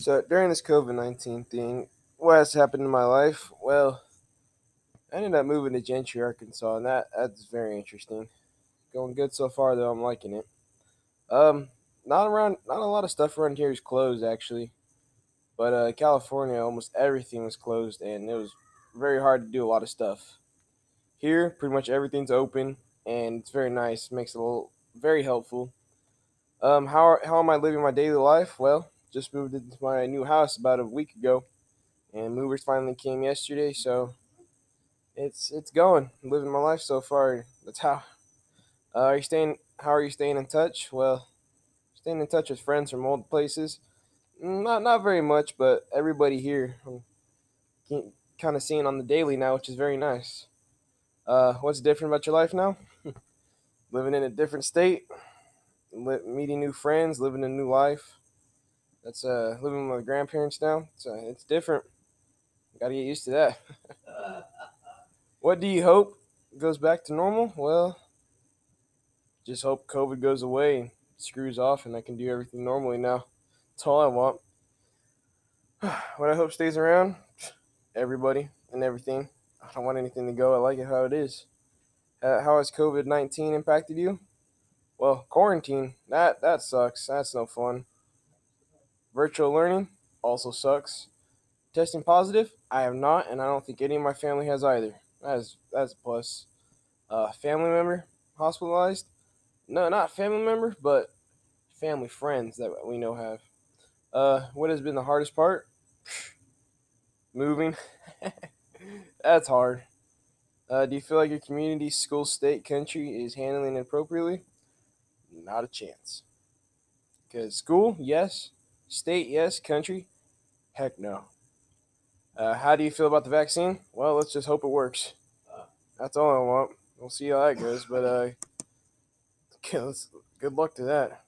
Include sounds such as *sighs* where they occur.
So during this COVID nineteen thing, what has happened in my life? Well, I ended up moving to Gentry, Arkansas, and that that's very interesting. Going good so far, though. I'm liking it. Um, not around, not a lot of stuff around here is closed actually, but uh, California, almost everything was closed, and it was very hard to do a lot of stuff. Here, pretty much everything's open, and it's very nice. Makes it a little very helpful. Um, how how am I living my daily life? Well, just moved into my new house about a week ago, and movers finally came yesterday, so it's it's going. I'm living my life so far. That's how. Uh, are you staying? How are you staying in touch? Well, staying in touch with friends from old places. Mm, Not not very much, but everybody here I'm kind of seeing on the daily now, which is very nice. Uh, what's different about your life now? *laughs* Living in a different state, meeting new friends, living a new life. That's uh living with my grandparents now. So it's different. Got to get used to that. *laughs* What do you hope goes back to normal? Well, just hope COVID goes away and screws off, and I can do everything normally now. That's all I want. *sighs* What I hope stays around, everybody and everything. I don't want anything to go. I like it how it is. Uh, how has COVID nineteen impacted you? Well, quarantine that that sucks. That's no fun. Virtual learning also sucks. Testing positive, I have not, and I don't think any of my family has either. That is that's a plus. Uh, family member hospitalized? No, not family member, but family friends that we know have. Uh, what has been the hardest part? *sighs* Moving. *laughs* that's hard. Uh, do you feel like your community, school, state, country is handling it appropriately? Not a chance. Because school, yes. State, yes. Country, heck no. Uh, how do you feel about the vaccine? Well, let's just hope it works. That's all I want. We'll see how that goes, but uh, *laughs* okay, good luck to that.